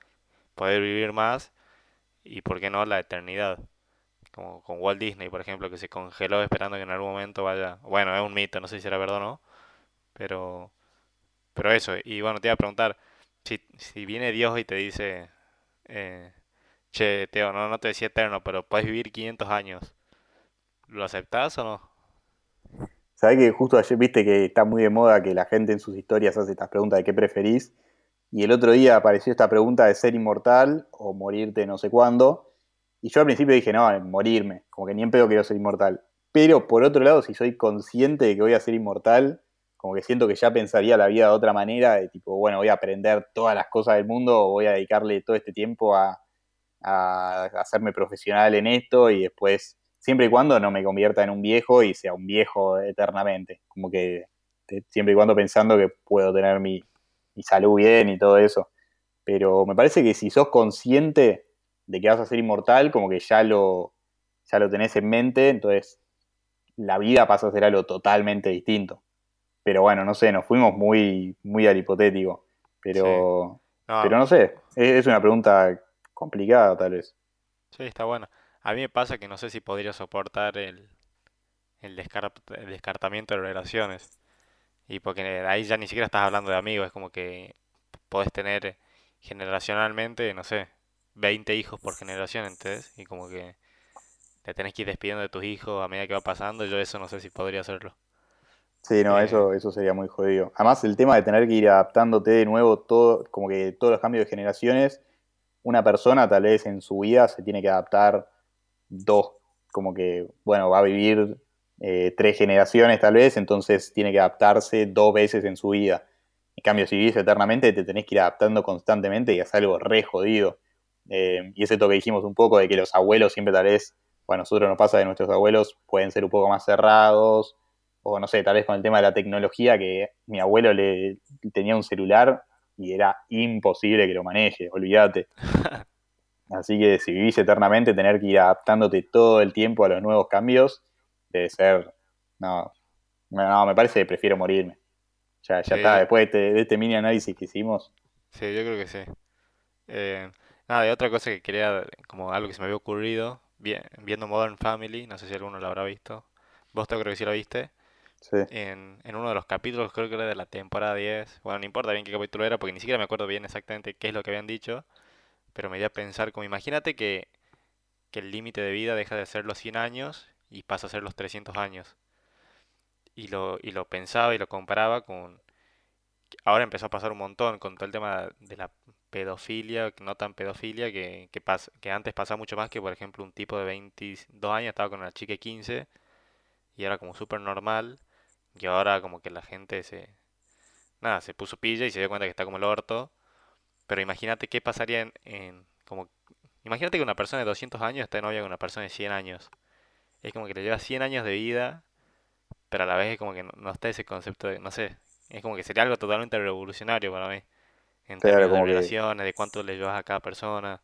poder vivir más y por qué no la eternidad. Como con Walt Disney, por ejemplo, que se congeló esperando que en algún momento vaya, bueno, es un mito, no sé si será verdad o no, pero, pero eso, y bueno, te iba a preguntar, si, si viene Dios y te dice, eh, che, Teo, no, no te decía eterno, pero puedes vivir 500 años, ¿lo aceptás o no? Sabes que justo ayer viste que está muy de moda que la gente en sus historias hace estas preguntas de qué preferís, y el otro día apareció esta pregunta de ser inmortal o morirte no sé cuándo, y yo al principio dije, no, morirme, como que ni en pedo quiero ser inmortal. Pero por otro lado, si soy consciente de que voy a ser inmortal, como que siento que ya pensaría la vida de otra manera, de tipo, bueno, voy a aprender todas las cosas del mundo, voy a dedicarle todo este tiempo a, a hacerme profesional en esto y después, siempre y cuando no me convierta en un viejo y sea un viejo eternamente, como que siempre y cuando pensando que puedo tener mi, mi salud bien y todo eso. Pero me parece que si sos consciente de que vas a ser inmortal, como que ya lo, ya lo tenés en mente, entonces la vida pasa a ser algo totalmente distinto. Pero bueno, no sé, nos fuimos muy, muy al hipotético. Pero, no. pero no sé, es, una pregunta complicada tal vez. Sí, está bueno. A mí me pasa que no sé si podría soportar el, el, el descartamiento de relaciones. Y porque ahí ya ni siquiera estás hablando de amigos, es como que podés tener generacionalmente, no sé, 20 hijos por generación, entonces, y como que te tenés que ir despidiendo de tus hijos a medida que va pasando, yo eso no sé si podría hacerlo. Sí, no, eh, eso, eso sería muy jodido. Además, el tema de tener que ir adaptándote de nuevo todo, como que todos los cambios de generaciones, una persona tal vez en su vida se tiene que adaptar dos, como que, bueno, va a vivir eh, tres generaciones tal vez, entonces tiene que adaptarse dos veces en su vida. En cambio, si vivís eternamente, te tenés que ir adaptando constantemente y es algo re jodido. Eh, y ese toque dijimos un poco de que los abuelos siempre tal vez, bueno, nosotros nos pasa de nuestros abuelos, pueden ser un poco más cerrados, o no sé, tal vez con el tema de la tecnología, que mi abuelo le tenía un celular y era imposible que lo maneje, olvídate. Así que si vivís eternamente, tener que ir adaptándote todo el tiempo a los nuevos cambios, debe ser. No, no me parece que prefiero morirme. Ya, ya está, después este, de este, mini análisis que hicimos. Sí, yo creo que sí. Eh, nada, y otra cosa que quería, como algo que se me había ocurrido, viendo Modern Family, no sé si alguno lo habrá visto. Vos te creo que sí lo viste. Sí. En, en uno de los capítulos, creo que era de la temporada 10. Bueno, no importa bien qué capítulo era, porque ni siquiera me acuerdo bien exactamente qué es lo que habían dicho. Pero me dio a pensar, como imagínate que, que el límite de vida deja de ser los 100 años y pasa a ser los 300 años. Y lo, y lo pensaba y lo comparaba con... Ahora empezó a pasar un montón con todo el tema de la pedofilia, no tan pedofilia, que, que, que antes pasaba mucho más que, por ejemplo, un tipo de 22 años estaba con una chica de 15 y era como súper normal. Y ahora como que la gente se... Nada, se puso pilla y se dio cuenta que está como el orto. Pero imagínate qué pasaría en, en como... Imagínate que una persona de 200 años está de novia con una persona de 100 años. Es como que le lleva 100 años de vida, pero a la vez es como que no, está ese concepto de... No sé, es como que sería algo totalmente revolucionario para mí. En términos de relaciones, de cuánto le llevas a cada persona.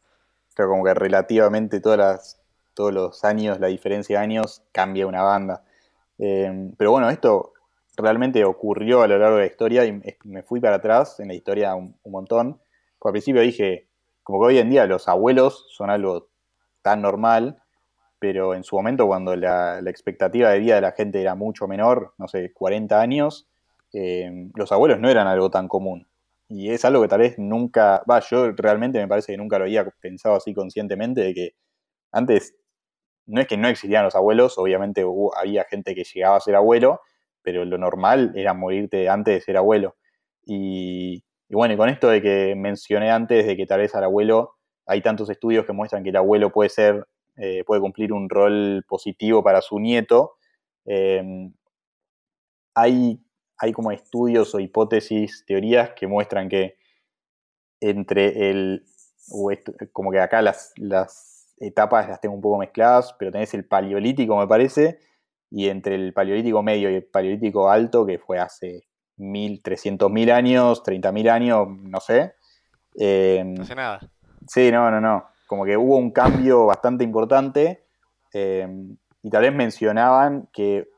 Pero como que relativamente todas las, todos los años, la diferencia de años, cambia una banda. Eh, pero bueno, esto realmente ocurrió a lo largo de la historia y me fui para atrás en la historia un, montón. Al principio dije, como que hoy en día los abuelos son algo tan normal, pero en su momento cuando la, expectativa de vida de la gente era mucho menor, no sé, 40 años, eh, los abuelos no eran algo tan común. Y es algo que tal vez nunca, va, yo realmente me parece que nunca lo había pensado así conscientemente, de que antes no es que no existían los abuelos, obviamente había gente que llegaba a ser abuelo, pero lo normal era morirte antes de ser abuelo. Y, bueno, y con esto de que mencioné antes de que tal vez al abuelo, hay tantos estudios que muestran que el abuelo puede ser, eh, puede cumplir un rol positivo para su nieto. Em, hay, hay como estudios o hipótesis, teorías que muestran que entre el, como que acá las, las etapas las tengo un poco mezcladas, pero tenés el paleolítico, me parece, y entre el paleolítico medio y el paleolítico alto, que fue hace mil, trescientos mil años, treinta mil años, no sé. Em, no sé nada. Sí, no, no, no. Como que hubo un cambio bastante importante em, y tal vez mencionaban que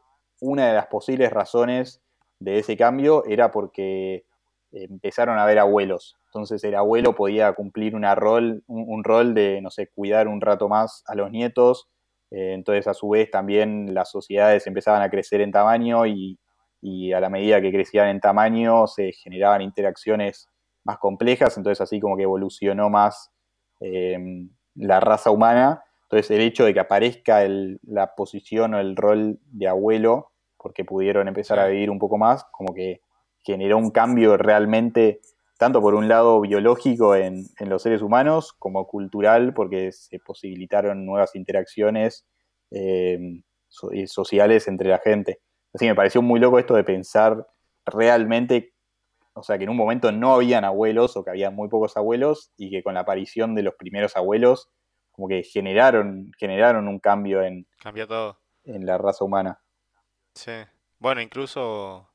una de las posibles razones de ese cambio era porque empezaron a haber abuelos. Entonces el abuelo podía cumplir una rol, un, rol de, no sé, cuidar un rato más a los nietos. Eh, entonces a su vez también las sociedades empezaban a crecer en tamaño y, a la medida que crecían en tamaño se generaban interacciones más complejas. Entonces así como que evolucionó más em, la raza humana. Entonces el hecho de que aparezca la posición o el rol de abuelo, porque pudieron empezar a vivir un poco más, como que generó un cambio realmente, tanto por un lado biológico en, los seres humanos, como cultural, porque se posibilitaron nuevas interacciones eh, sociales entre la gente. Así que me pareció muy loco esto de pensar realmente, o sea, que en un momento no habían abuelos o que había muy pocos abuelos y que con la aparición de los primeros abuelos, como que generaron, generaron un cambio en, todo. en la raza humana. Sí. Bueno, incluso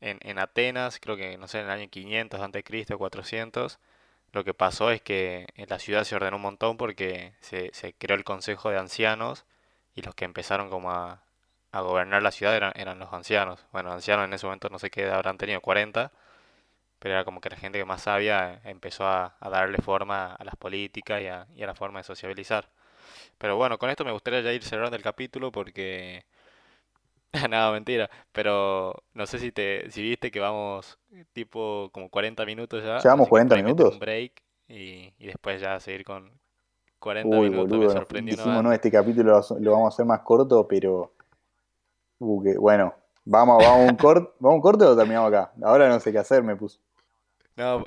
en, en Atenas, creo que, no sé, en el año 500 a.C., 400, lo que pasó es que en la ciudad se ordenó un montón porque se, se creó el consejo de ancianos y los que empezaron como a, a gobernar la ciudad eran, eran los ancianos. Bueno, ancianos en ese momento no sé qué habrán tenido, 40, pero era como que la gente que más sabia empezó a, a darle forma a las políticas y a, y a la forma de sociabilizar. Pero bueno, con esto me gustaría ya ir cerrando el capítulo porque Nada, mentira. Pero no sé si te si viste que vamos tipo como 40 minutos ya. ¿Llevamos 40 minutos? Un break y, y después ya seguir con 40 minutos. Boludo, dijimos, no, este capítulo lo vamos a hacer más corto, pero... Uh, bueno, vamos, vamos a un corte, ¿vamos un corte o terminamos acá? Ahora no sé qué hacer, me puso. No,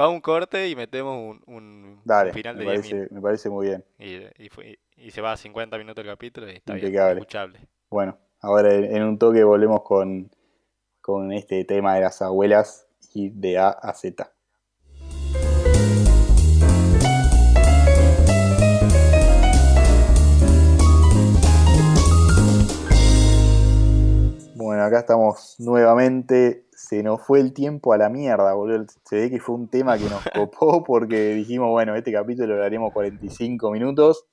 va un corte y metemos un, un, final de me parece, me parece muy bien. Y, y, y, se va a 50 minutos el capítulo y está bien, escuchable. Bueno, Ahora en un toque volvemos con, este tema de las abuelas y de A a Z. Bueno, acá estamos nuevamente se nos fue el tiempo a la mierda, boludo. Se ve que fue un tema que nos copó porque dijimos, bueno, este capítulo lo haremos 45 minutos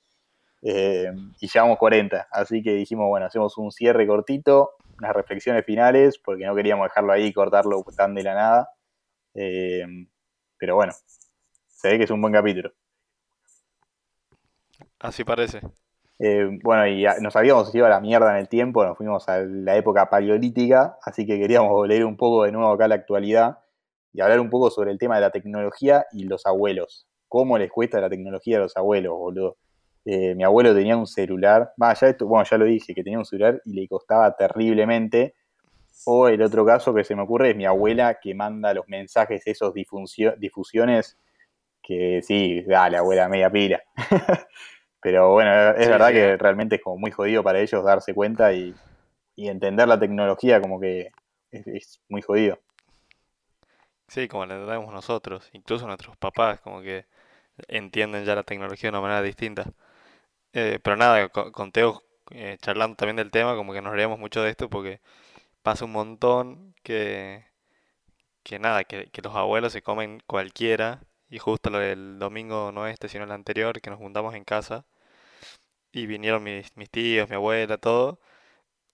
eh, y llevamos 40. Así que dijimos, bueno, hacemos un cierre cortito, unas reflexiones finales, porque no queríamos dejarlo ahí y cortarlo tan de la nada. Eh, pero bueno, se ve que es un buen capítulo. Así parece. Eh, bueno, y nos habíamos ido a la mierda en el tiempo, nos fuimos a la época paleolítica, así que queríamos volver un poco de nuevo acá a la actualidad y hablar un poco sobre el tema de la tecnología y los abuelos. ¿Cómo les cuesta la tecnología a los abuelos, boludo? Eh, mi abuelo tenía un celular, ya esto, bueno, ya lo dije, que tenía un celular y le costaba terriblemente. O el otro caso que se me ocurre es mi abuela que manda los mensajes, esos difusiones, que sí, dale, abuela, media pila. Pero bueno, es verdad que realmente es como muy jodido para ellos darse cuenta y, entender la tecnología como que es, muy jodido. Sí, como la entendemos nosotros, incluso nuestros papás, como que entienden ya la tecnología de una manera distinta. Eh, pero nada, con, Teo eh, charlando también del tema, como que nos reíamos mucho de esto porque pasa un montón que, que nada, que, que los abuelos se comen cualquiera y justo el domingo no este, sino el anterior, que nos juntamos en casa y vinieron mis, mis tíos, mi abuela, todo.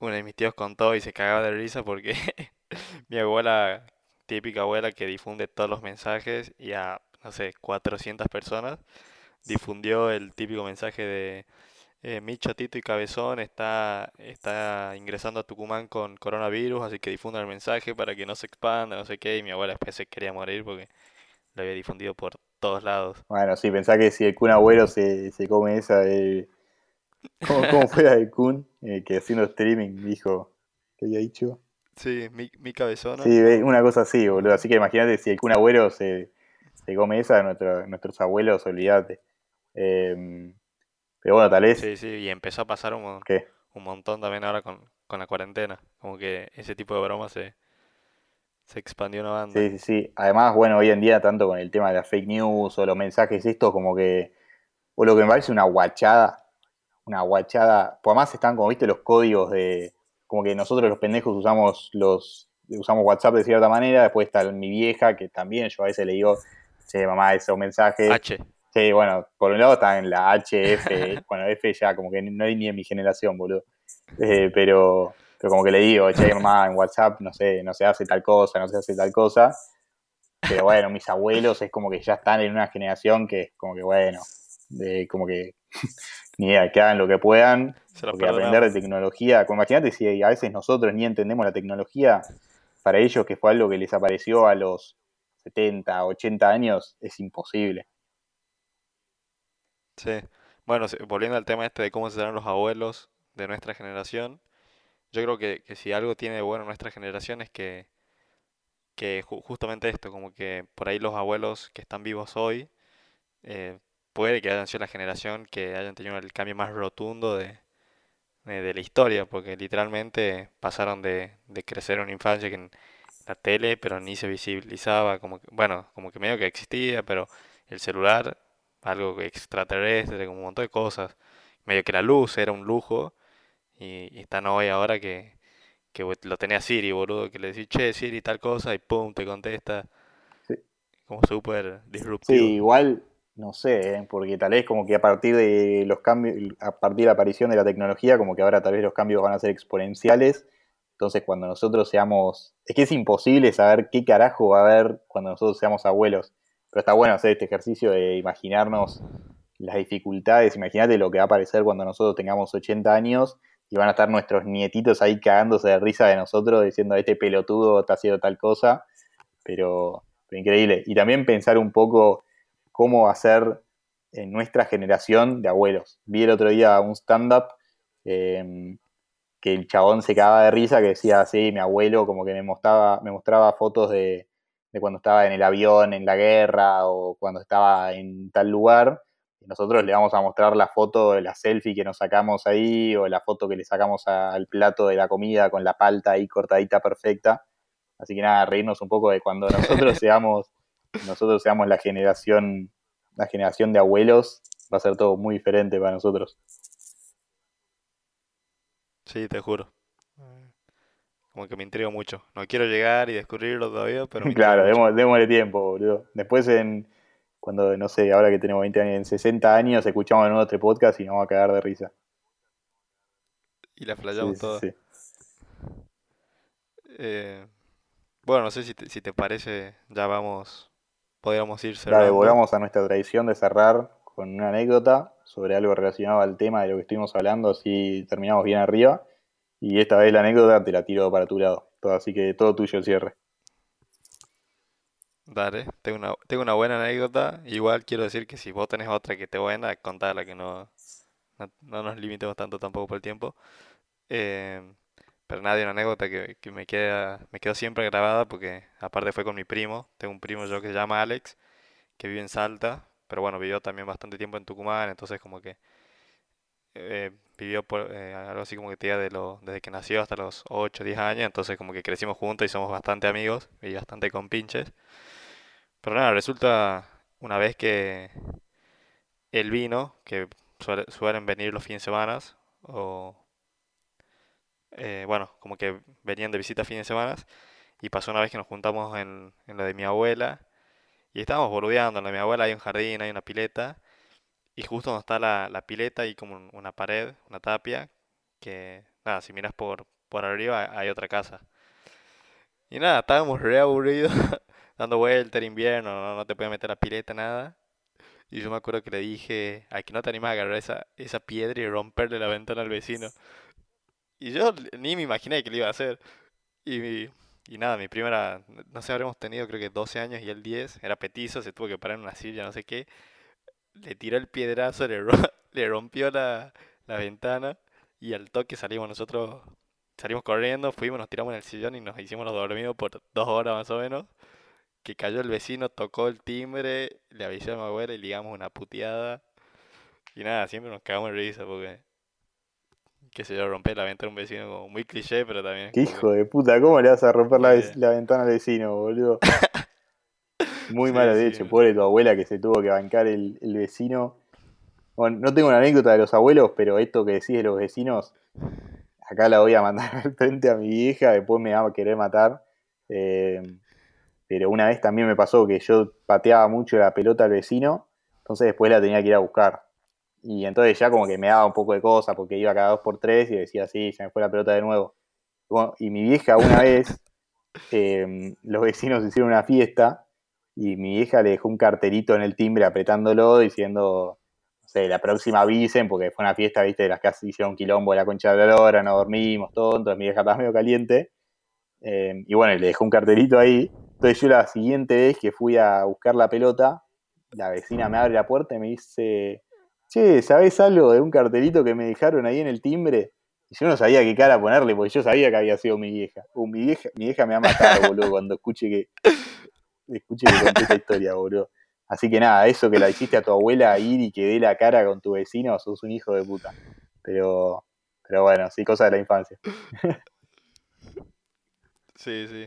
Uno de mis tíos contó y se cagaba de risa porque mi abuela, típica abuela que difunde todos los mensajes y a, no sé, 400 personas, difundió el típico mensaje de eh, mi chatito y cabezón está, está ingresando a Tucumán con coronavirus, así que difunda el mensaje para que no se expanda, no sé qué, y mi abuela después se quería morir porque lo había difundido por todos lados. Bueno, sí, pensá que si el Kun Agüero se, se come esa de... ¿Cómo, fue la de Kun? Eh, que haciendo streaming dijo... ¿Qué había dicho? Sí, mi, mi cabezona. Sí, una cosa así, boludo. Así que imagínate si el Kun Agüero se, se come esa, nuestro, nuestros abuelos, olvídate. Em, pero bueno, tal vez... Sí, sí, y empezó a pasar un, un montón también ahora con, con la cuarentena. Como que ese tipo de bromas se se expandió una banda. Sí, sí, sí. Además, bueno, hoy en día, tanto con el tema de las fake news o los mensajes, esto como que. O lo que me parece una guachada. Una guachada. Pues además están, como viste, los códigos de. Como que nosotros los pendejos usamos los. Usamos WhatsApp de cierta manera. Después está mi vieja, que también yo a veces le digo, che, mamá, esos mensajes. H. Sí, bueno, por un lado está en la HF. bueno, F ya, como que no hay ni en mi generación, boludo. Eh, pero pero como que le digo, che, mamá, en WhatsApp, no sé, no se hace tal cosa, no se hace tal cosa. Pero bueno, mis abuelos es como que ya están en una generación que es como que, bueno, de, como que ni idea, que hagan lo que puedan, porque aprender de tecnología, como imagínate si a veces nosotros ni entendemos la tecnología, para ellos que fue algo que les apareció a los 70, 80 años, es imposible. Sí, bueno, volviendo al tema este de cómo serán los abuelos de nuestra generación, yo creo que, si algo tiene de bueno nuestra generación es que, que justamente esto, como que por ahí los abuelos que están vivos hoy, eh, puede que hayan sido la generación que hayan tenido el cambio más rotundo de, de, la historia, porque literalmente pasaron de, de crecer una infancia que en la tele, pero ni se visibilizaba, como que, bueno, como que medio que existía, pero el celular, algo extraterrestre, como un montón de cosas, medio que la luz era un lujo, y, están hoy ahora que, lo tenía Siri, boludo, que le decís, che, Siri, tal cosa, y pum, te contesta. Como súper disruptivo. Sí, igual, no sé, ¿eh? porque tal vez como que a partir de los cambios, a partir de la aparición de la tecnología, como que ahora tal vez los cambios van a ser exponenciales. Entonces, cuando nosotros seamos. Es que es imposible saber qué carajo va a haber cuando nosotros seamos abuelos. Pero está bueno hacer este ejercicio de imaginarnos las dificultades. Imagínate lo que va a aparecer cuando nosotros tengamos 80 años y van a estar nuestros nietitos ahí cagándose de risa de nosotros diciendo este pelotudo está haciendo tal cosa, pero, increíble. Y también pensar un poco cómo va a ser en nuestra generación de abuelos. Vi el otro día un stand-up em, que el chabón se cagaba de risa, que decía, sí, mi abuelo como que me mostraba, me mostraba fotos de, de cuando estaba en el avión, en la guerra, o cuando estaba en tal lugar, nosotros le vamos a mostrar la foto de la selfie que nos sacamos ahí o la foto que le sacamos al plato de la comida con la palta ahí cortadita perfecta. Así que nada, reírnos un poco de cuando nosotros seamos, nosotros seamos la generación, la generación de abuelos, va a ser todo muy diferente para nosotros. Sí, te juro. como que me intrigo mucho. No quiero llegar y descubrirlo todavía, pero me Claro, démosle, démosle tiempo, boludo. Después en cuando, no sé, ahora que tenemos 20 años, en 60 años escuchamos de nuevo este podcast y nos vamos a cagar de risa. Y la flayamos sí, toda. sí. Eh, bueno, no sé si te, si te parece, ya vamos, podríamos ir Dale, cerrando. volvamos a nuestra tradición de cerrar con una anécdota sobre algo relacionado al tema de lo que estuvimos hablando, así terminamos bien arriba. Y esta vez la anécdota te la tiro para tu lado. Todo, así que todo tuyo el cierre. Dale, tengo una, tengo una buena anécdota. Igual quiero decir que si vos tenés otra que esté buena, contala, que no, no, no nos limitemos tanto tampoco por el tiempo. Eh, pero hay una anécdota que, que me queda, me quedó siempre grabada porque aparte fue con mi primo. Tengo un primo yo que se llama Alex, que vive en Salta, pero bueno, vivió también bastante tiempo en Tucumán, entonces como que eh, vivió por, eh, algo así como que te de lo, desde que nació hasta los 8 10 años, entonces como que crecimos juntos y somos bastante amigos y bastante compinches. Pero nada, resulta una vez que él vino, que suele- suelen venir los fines de semana, o eh, bueno, como que venían de visita fines de semana, y pasó una vez que nos juntamos en, lo de mi abuela, y estábamos boludeando, en lo de mi abuela hay un jardín, hay una pileta, y justo donde está la, la pileta hay como un- una pared, una tapia, que nada, si miras por, por arriba hay otra casa. Y nada, estábamos re aburridos, dando vuelta, era invierno, no, no te podías meter a pileta, nada. Y yo me acuerdo que le dije, a que no te animas a agarrar esa, esa piedra y romperle la ventana al vecino. Y yo ni me imaginé que lo iba a hacer. Y, y nada, mi prima era, no sé, habremos tenido creo que 12 años y él 10, era petizo, se tuvo que parar en una silla, no sé qué. Le tiró el piedrazo, le, le rompió la, la ventana y al toque salimos nosotros, salimos corriendo, fuimos, nos tiramos en el sillón y nos hicimos los dormidos por dos horas más o menos. Que cayó el vecino, tocó el timbre, le avisó a mi abuela y ligamos una puteada. Y nada, siempre nos cagamos de risa porque, qué sé yo, romper la ventana a un vecino como muy cliché, pero también Qué que hijo de puta, ¿cómo le vas a romper la, bien. la ventana al vecino, boludo? Muy Sí, de sí, hecho, pobre tu abuela que se tuvo que bancar el, el vecino. Bueno, no tengo una anécdota de los abuelos, pero esto que decís de los vecinos, acá la voy a mandar al frente a mi vieja, después me va a querer matar. Eh, pero una vez también me pasó que yo pateaba mucho la pelota al vecino, entonces después la tenía que ir a buscar. Y entonces ya como que me daba un poco de cosa porque iba cada dos por tres y decía, sí, se me fue la pelota de nuevo. Bueno, y mi vieja una vez, eh, los vecinos hicieron una fiesta y mi vieja le dejó un cartelito en el timbre apretándolo diciendo, no sé, la próxima avisen, porque fue una fiesta, viste, de las que hicieron quilombo de la concha de la lora, no dormimos, todo, entonces mi vieja estaba medio caliente. Eh, y bueno, le dejó un cartelito ahí. Entonces yo la siguiente vez que fui a buscar la pelota, la vecina me abre la puerta y me dice, che, ¿sabés algo de un cartelito que me dejaron ahí en el timbre? Y yo no sabía qué cara ponerle, porque yo sabía que había sido mi vieja. Uh, mi vieja, mi vieja me va a matar, boludo, cuando escuche que, escuche que conté esta historia, boludo. Así que nada, eso que la hiciste a tu abuela ir y que dé la cara con tu vecino, sos un hijo de puta. Pero, pero bueno, sí, cosas de la infancia. Sí, sí.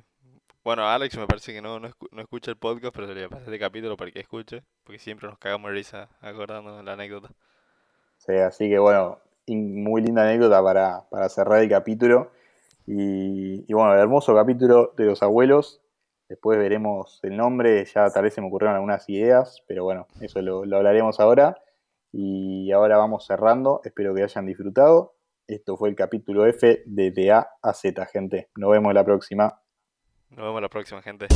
Bueno, Alex me parece que no, no, escu- no escucha el podcast, pero se le pasé este capítulo para que escuche, porque siempre nos cagamos de risa acordándonos de la anécdota. Sí, así que bueno, muy linda anécdota para, para cerrar el capítulo. Y, y bueno, el hermoso capítulo de los abuelos. Después veremos el nombre, ya tal vez se me ocurrieron algunas ideas, pero bueno, eso lo, lo hablaremos ahora. Y ahora vamos cerrando, espero que hayan disfrutado. Esto fue el capítulo F De A a Z, gente. Nos vemos la próxima. Nos vemos la próxima, gente.